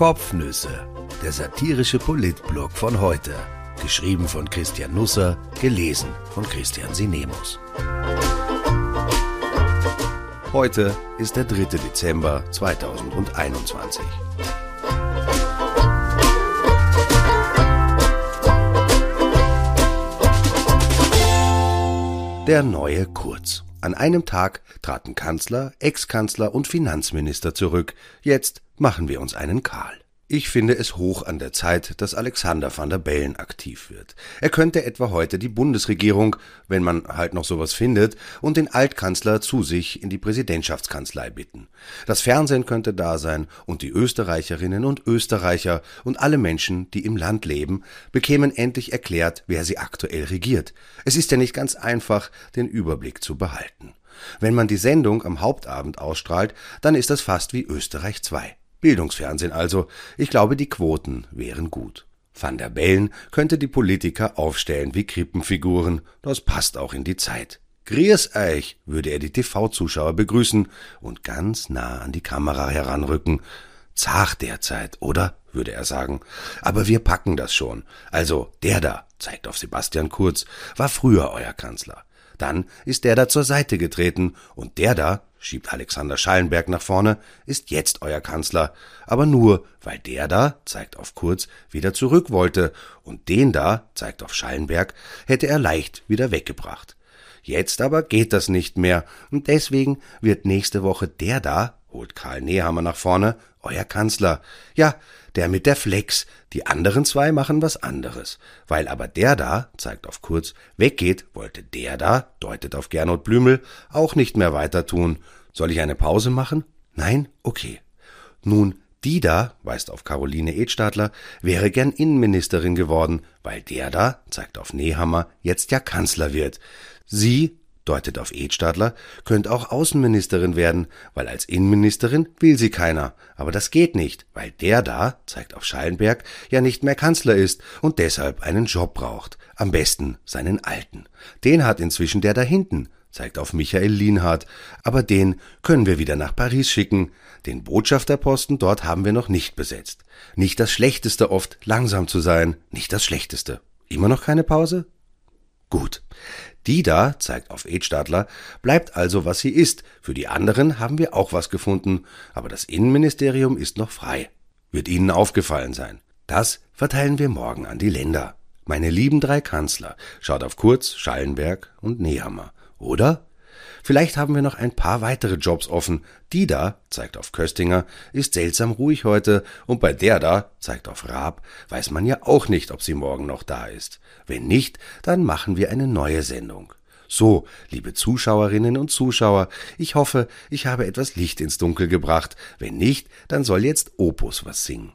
Kopfnüsse, der satirische Politblog von heute. Geschrieben von Christian Nusser, gelesen von Christian Sinemus. Heute ist der 3. Dezember 2021. Der neue Kurz. An einem Tag traten Kanzler, Ex-Kanzler und Finanzminister zurück. Jetzt machen wir uns einen Karl. Ich finde es hoch an der Zeit, dass Alexander van der Bellen aktiv wird. Er könnte etwa heute die Bundesregierung, wenn man halt noch sowas findet, und den Altkanzler zu sich in die Präsidentschaftskanzlei bitten. Das Fernsehen könnte da sein und die Österreicherinnen und Österreicher und alle Menschen, die im Land leben, bekämen endlich erklärt, wer sie aktuell regiert. Es ist ja nicht ganz einfach, den Überblick zu behalten. Wenn man die Sendung am Hauptabend ausstrahlt, dann ist das fast wie Österreich 2. Bildungsfernsehen also. Ich glaube, die Quoten wären gut. Van der Bellen könnte die Politiker aufstellen wie Krippenfiguren. Das passt auch in die Zeit. Grüß euch, würde er die TV-Zuschauer begrüßen und ganz nah an die Kamera heranrücken. Zach derzeit, oder? würde er sagen. Aber wir packen das schon. Also, der da, zeigt auf Sebastian Kurz, war früher euer Kanzler. Dann ist der da zur Seite getreten und der da, schiebt Alexander Schallenberg nach vorne, ist jetzt euer Kanzler, aber nur, weil der da, zeigt auf Kurz, wieder zurück wollte und den da, zeigt auf Schallenberg, hätte er leicht wieder weggebracht. Jetzt aber geht das nicht mehr und deswegen wird nächste Woche der da, holt Karl Nehammer nach vorne, euer Kanzler. Ja, der mit der Flex. Die anderen zwei machen was anderes. Weil aber der da, zeigt auf Kurz, weggeht, wollte der da, deutet auf Gernot Blümel, auch nicht mehr weiter tun. Soll ich eine Pause machen? Nein? Okay. Nun, die da, weist auf Caroline Edstadler, wäre gern Innenministerin geworden, weil der da, zeigt auf Nehammer, jetzt ja Kanzler wird. Sie, deutet auf Edstadler, könnte auch Außenministerin werden, weil als Innenministerin will sie keiner. Aber das geht nicht, weil der da, zeigt auf Schallenberg, ja nicht mehr Kanzler ist und deshalb einen Job braucht. Am besten seinen alten. Den hat inzwischen der da hinten, zeigt auf Michael Lienhardt, aber den können wir wieder nach Paris schicken. Den Botschafterposten dort haben wir noch nicht besetzt. Nicht das Schlechteste oft, langsam zu sein, nicht das Schlechteste. Immer noch keine Pause? Gut. Die da, zeigt auf Edstadler, bleibt also, was sie ist. Für die anderen haben wir auch was gefunden, aber das Innenministerium ist noch frei. Wird Ihnen aufgefallen sein. Das verteilen wir morgen an die Länder. Meine lieben drei Kanzler, schaut auf Kurz, Schallenberg und Nehammer. Oder? Vielleicht haben wir noch ein paar weitere Jobs offen. Die da, zeigt auf Köstinger, ist seltsam ruhig heute, und bei der da, zeigt auf Raab, weiß man ja auch nicht, ob sie morgen noch da ist. Wenn nicht, dann machen wir eine neue Sendung. So, liebe Zuschauerinnen und Zuschauer, ich hoffe, ich habe etwas Licht ins Dunkel gebracht. Wenn nicht, dann soll jetzt Opus was singen.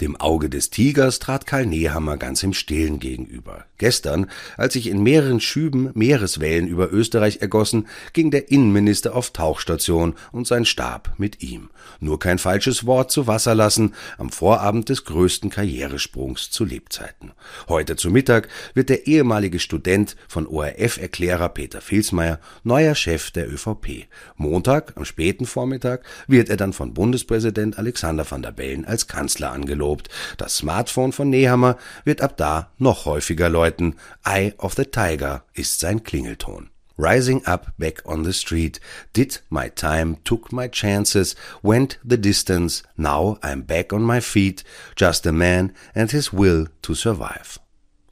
Dem Auge des Tigers trat Karl Nehammer ganz im Stillen gegenüber. Gestern, als sich in mehreren Schüben Meereswellen über Österreich ergossen, ging der Innenminister auf Tauchstation und sein Stab mit ihm. Nur kein falsches Wort zu Wasser lassen am Vorabend des größten Karrieresprungs zu Lebzeiten. Heute zu Mittag wird der ehemalige Student von ORF-Erklärer Peter Filsmeier neuer Chef der ÖVP. Montag, am späten Vormittag, wird er dann von Bundespräsident Alexander van der Bellen als Kanzler angelobt gelobt. Das Smartphone von Nehammer wird ab da noch häufiger läuten. Eye of the Tiger ist sein Klingelton. Rising up back on the street, did my time, took my chances, went the distance, now I'm back on my feet, just a man and his will to survive.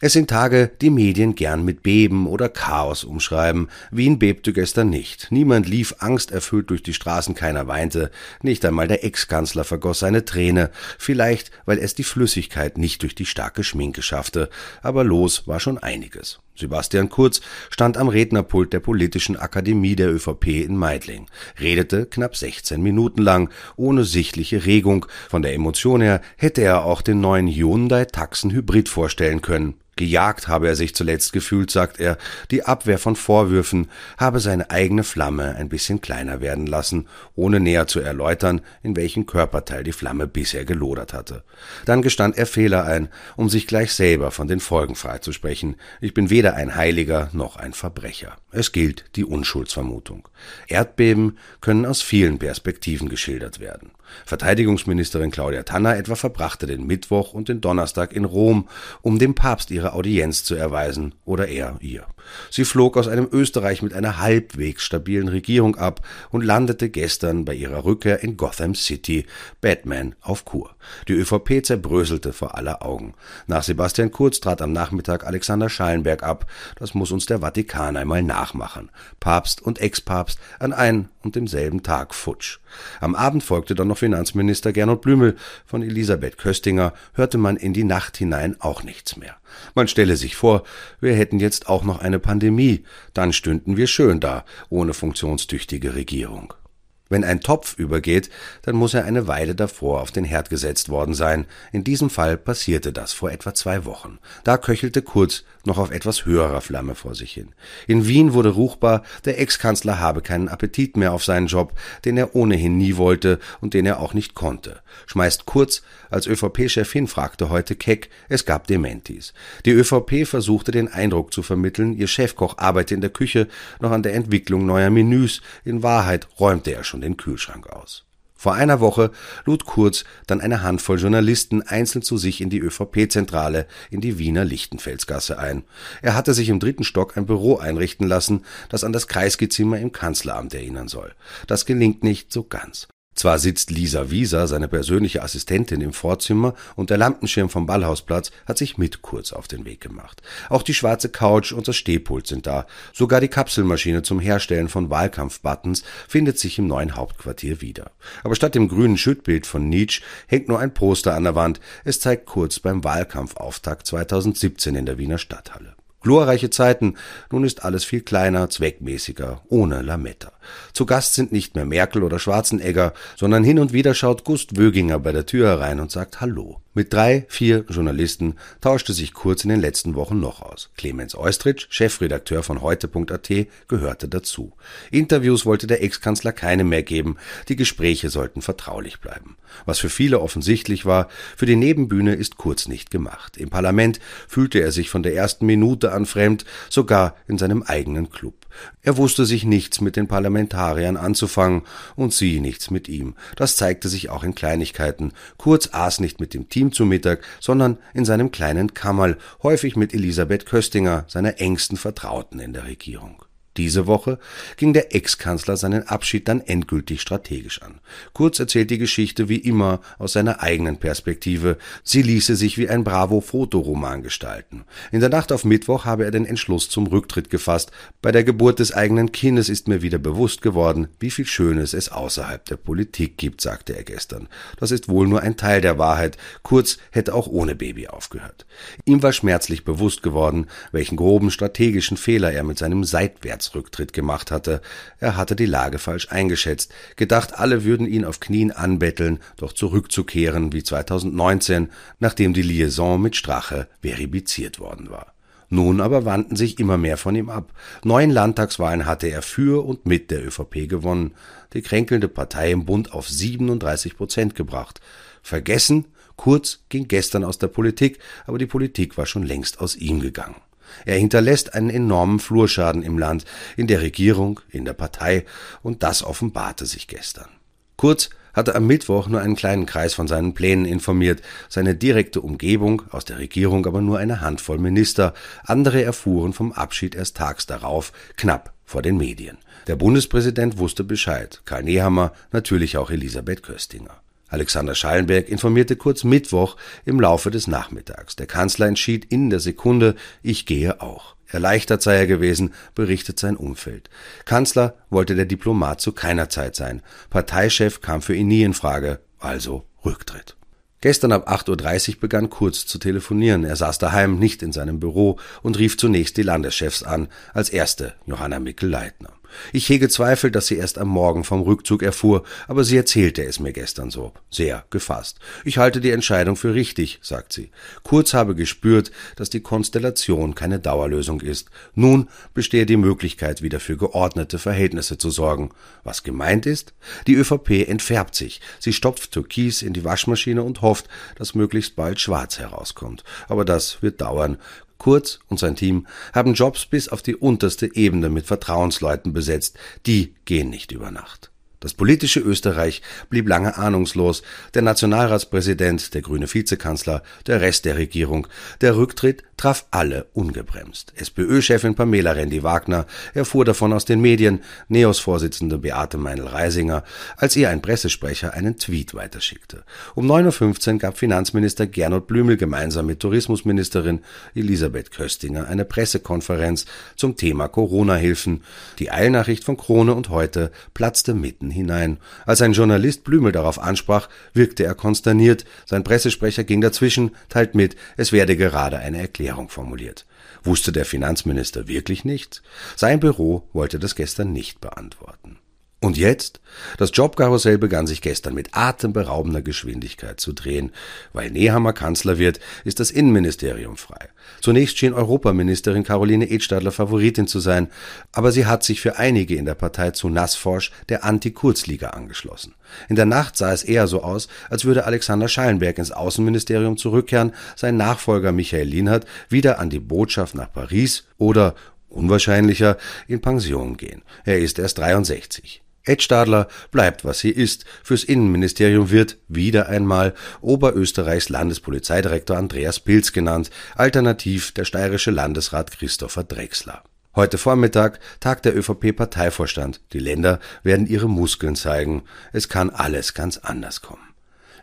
Es sind Tage, die Medien gern mit Beben oder Chaos umschreiben. Wien bebte gestern nicht. Niemand lief angsterfüllt durch die Straßen, keiner weinte. Nicht einmal der Ex-Kanzler vergoss eine Träne. Vielleicht, weil es die Flüssigkeit nicht durch die starke Schminke schaffte. Aber los war schon einiges. Sebastian Kurz stand am Rednerpult der Politischen Akademie der ÖVP in Meidling, redete knapp 16 Minuten lang, ohne sichtliche Regung. Von der Emotion her hätte er auch den neuen Hyundai Taxen Hybrid vorstellen können. Gejagt habe er sich zuletzt gefühlt, sagt er, die Abwehr von Vorwürfen habe seine eigene Flamme ein bisschen kleiner werden lassen, ohne näher zu erläutern, in welchem Körperteil die Flamme bisher gelodert hatte. Dann gestand er Fehler ein, um sich gleich selber von den Folgen freizusprechen. Ich bin weder ein Heiliger noch ein Verbrecher. Es gilt die Unschuldsvermutung. Erdbeben können aus vielen Perspektiven geschildert werden. Verteidigungsministerin Claudia Tanner etwa verbrachte den Mittwoch und den Donnerstag in Rom, um dem Papst ihre Audienz zu erweisen, oder er ihr. Sie flog aus einem Österreich mit einer halbwegs stabilen Regierung ab und landete gestern bei ihrer Rückkehr in Gotham City, Batman auf Kur. Die ÖVP zerbröselte vor aller Augen. Nach Sebastian Kurz trat am Nachmittag Alexander Schallenberg ab. Das muss uns der Vatikan einmal nachmachen. Papst und Ex-Papst an ein und demselben Tag futsch. Am Abend folgte dann noch Finanzminister Gernot Blümel. Von Elisabeth Köstinger hörte man in die Nacht hinein auch nichts mehr. Man stelle sich vor, wir hätten jetzt auch noch eine Pandemie, dann stünden wir schön da, ohne funktionstüchtige Regierung. Wenn ein Topf übergeht, dann muss er eine Weile davor auf den Herd gesetzt worden sein. In diesem Fall passierte das vor etwa zwei Wochen. Da köchelte Kurz noch auf etwas höherer Flamme vor sich hin. In Wien wurde ruchbar, der Ex-Kanzler habe keinen Appetit mehr auf seinen Job, den er ohnehin nie wollte und den er auch nicht konnte. Schmeißt Kurz als ÖVP-Chef hin, fragte heute Keck, es gab Dementis. Die ÖVP versuchte den Eindruck zu vermitteln, ihr Chefkoch arbeite in der Küche noch an der Entwicklung neuer Menüs. In Wahrheit räumte er schon den Kühlschrank aus. Vor einer Woche lud Kurz dann eine Handvoll Journalisten einzeln zu sich in die ÖVP-Zentrale in die Wiener Lichtenfelsgasse ein. Er hatte sich im dritten Stock ein Büro einrichten lassen, das an das Kreisgezimmer im Kanzleramt erinnern soll. Das gelingt nicht so ganz. Zwar sitzt Lisa Wieser, seine persönliche Assistentin, im Vorzimmer und der Lampenschirm vom Ballhausplatz hat sich mit kurz auf den Weg gemacht. Auch die schwarze Couch und das Stehpult sind da. Sogar die Kapselmaschine zum Herstellen von Wahlkampfbuttons findet sich im neuen Hauptquartier wieder. Aber statt dem grünen Schüttbild von Nietzsche hängt nur ein Poster an der Wand. Es zeigt kurz beim Wahlkampfauftakt 2017 in der Wiener Stadthalle. Glorreiche Zeiten, nun ist alles viel kleiner, zweckmäßiger, ohne Lametta. Zu Gast sind nicht mehr Merkel oder Schwarzenegger, sondern hin und wieder schaut Gust Wöginger bei der Tür herein und sagt Hallo. Mit drei, vier Journalisten tauschte sich Kurz in den letzten Wochen noch aus. Clemens Eustritsch, Chefredakteur von heute.at, gehörte dazu. Interviews wollte der Ex-Kanzler keine mehr geben, die Gespräche sollten vertraulich bleiben. Was für viele offensichtlich war, für die Nebenbühne ist Kurz nicht gemacht. Im Parlament fühlte er sich von der ersten Minute an fremd, sogar in seinem eigenen Club. Er wusste sich nichts mit den Parlamentariern anzufangen und sie nichts mit ihm. Das zeigte sich auch in Kleinigkeiten. Kurz aß nicht mit dem Team zu Mittag, sondern in seinem kleinen Kammerl, häufig mit Elisabeth Köstinger, seiner engsten Vertrauten in der Regierung. Diese Woche ging der Ex-Kanzler seinen Abschied dann endgültig strategisch an. Kurz erzählt die Geschichte wie immer aus seiner eigenen Perspektive. Sie ließe sich wie ein Bravo-Fotoroman gestalten. In der Nacht auf Mittwoch habe er den Entschluss zum Rücktritt gefasst. Bei der Geburt des eigenen Kindes ist mir wieder bewusst geworden, wie viel Schönes es außerhalb der Politik gibt, sagte er gestern. Das ist wohl nur ein Teil der Wahrheit. Kurz hätte auch ohne Baby aufgehört. Ihm war schmerzlich bewusst geworden, welchen groben strategischen Fehler er mit seinem Seitwärts Rücktritt gemacht hatte. Er hatte die Lage falsch eingeschätzt, gedacht, alle würden ihn auf Knien anbetteln, doch zurückzukehren wie 2019, nachdem die Liaison mit Strache verifiziert worden war. Nun aber wandten sich immer mehr von ihm ab. Neun Landtagswahlen hatte er für und mit der ÖVP gewonnen, die kränkelnde Partei im Bund auf 37 Prozent gebracht. Vergessen, Kurz ging gestern aus der Politik, aber die Politik war schon längst aus ihm gegangen. Er hinterlässt einen enormen Flurschaden im Land, in der Regierung, in der Partei, und das offenbarte sich gestern. Kurz hatte am Mittwoch nur einen kleinen Kreis von seinen Plänen informiert, seine direkte Umgebung, aus der Regierung aber nur eine Handvoll Minister, andere erfuhren vom Abschied erst tags darauf, knapp vor den Medien. Der Bundespräsident wusste Bescheid, Karl Nehammer, natürlich auch Elisabeth Köstinger. Alexander Schallenberg informierte kurz Mittwoch im Laufe des Nachmittags. Der Kanzler entschied in der Sekunde, ich gehe auch. Erleichtert sei er gewesen, berichtet sein Umfeld. Kanzler wollte der Diplomat zu keiner Zeit sein. Parteichef kam für ihn nie in Frage, also Rücktritt. Gestern ab 8.30 Uhr begann Kurz zu telefonieren. Er saß daheim, nicht in seinem Büro und rief zunächst die Landeschefs an, als erste Johanna Mickel-Leitner. Ich hege Zweifel, dass sie erst am Morgen vom Rückzug erfuhr, aber sie erzählte es mir gestern so, sehr gefasst. Ich halte die Entscheidung für richtig, sagt sie. Kurz habe gespürt, dass die Konstellation keine Dauerlösung ist. Nun bestehe die Möglichkeit, wieder für geordnete Verhältnisse zu sorgen. Was gemeint ist? Die ÖVP entfärbt sich. Sie stopft Türkis in die Waschmaschine und hofft, dass möglichst bald Schwarz herauskommt. Aber das wird dauern. Kurz und sein Team haben Jobs bis auf die unterste Ebene mit Vertrauensleuten besetzt. Die gehen nicht über Nacht. Das politische Österreich blieb lange ahnungslos, der Nationalratspräsident, der grüne Vizekanzler, der Rest der Regierung. Der Rücktritt traf alle ungebremst. SPÖ-Chefin Pamela Rendi-Wagner erfuhr davon aus den Medien, NEOS-Vorsitzende Beate Meinl-Reisinger, als ihr ein Pressesprecher einen Tweet weiterschickte. Um 9.15 Uhr gab Finanzminister Gernot Blümel gemeinsam mit Tourismusministerin Elisabeth Köstinger eine Pressekonferenz zum Thema Corona-Hilfen. Die Eilnachricht von Krone und heute platzte mitten hinein. Als ein Journalist Blümel darauf ansprach, wirkte er konsterniert. Sein Pressesprecher ging dazwischen, teilt mit, es werde gerade eine Erklärung formuliert. Wusste der Finanzminister wirklich nichts? Sein Büro wollte das gestern nicht beantworten. Und jetzt? Das Jobkarussell begann sich gestern mit atemberaubender Geschwindigkeit zu drehen. Weil Nehammer Kanzler wird, ist das Innenministerium frei. Zunächst schien Europaministerin Caroline Edstadler Favoritin zu sein, aber sie hat sich für einige in der Partei zu Nassforsch der Anti-Kurzliga angeschlossen. In der Nacht sah es eher so aus, als würde Alexander Schallenberg ins Außenministerium zurückkehren, sein Nachfolger Michael Lienhardt wieder an die Botschaft nach Paris oder unwahrscheinlicher in Pension gehen. Er ist erst 63. Ed Stadler bleibt, was sie ist. Fürs Innenministerium wird wieder einmal Oberösterreichs Landespolizeidirektor Andreas Pilz genannt, alternativ der steirische Landesrat Christopher Drechsler. Heute Vormittag tagt der ÖVP-Parteivorstand. Die Länder werden ihre Muskeln zeigen. Es kann alles ganz anders kommen.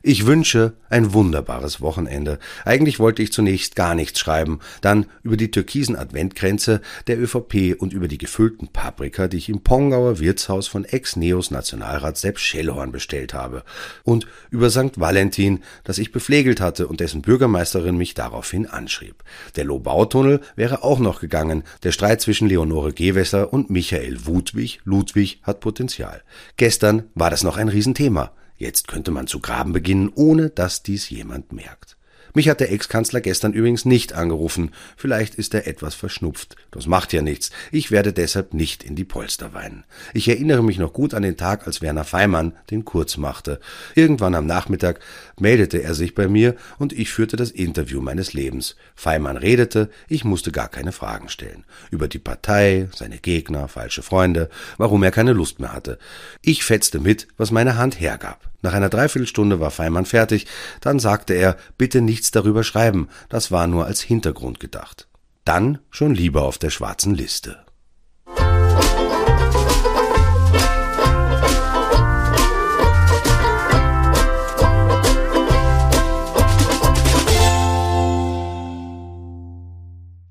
Ich wünsche ein wunderbares Wochenende. Eigentlich wollte ich zunächst gar nichts schreiben, dann über die türkisen Adventkränze der ÖVP und über die gefüllten Paprika, die ich im Pongauer Wirtshaus von Ex-Neos Nationalrat Sepp Schellhorn bestellt habe, und über St. Valentin, das ich bepflegelt hatte und dessen Bürgermeisterin mich daraufhin anschrieb. Der Lobautunnel wäre auch noch gegangen. Der Streit zwischen Leonore Gewesser und Michael Wudwig, Ludwig, hat Potenzial. Gestern war das noch ein Riesenthema. Jetzt könnte man zu graben beginnen, ohne dass dies jemand merkt. Mich hat der Ex-Kanzler gestern übrigens nicht angerufen. Vielleicht ist er etwas verschnupft. Das macht ja nichts. Ich werde deshalb nicht in die Polster weinen. Ich erinnere mich noch gut an den Tag, als Werner Feimann den Kurz machte. Irgendwann am Nachmittag meldete er sich bei mir und ich führte das Interview meines Lebens. Feimann redete, ich musste gar keine Fragen stellen. Über die Partei, seine Gegner, falsche Freunde, warum er keine Lust mehr hatte. Ich fetzte mit, was meine Hand hergab. Nach einer Dreiviertelstunde war Feimann fertig, dann sagte er, bitte nichts darüber schreiben, das war nur als Hintergrund gedacht. Dann schon lieber auf der schwarzen Liste.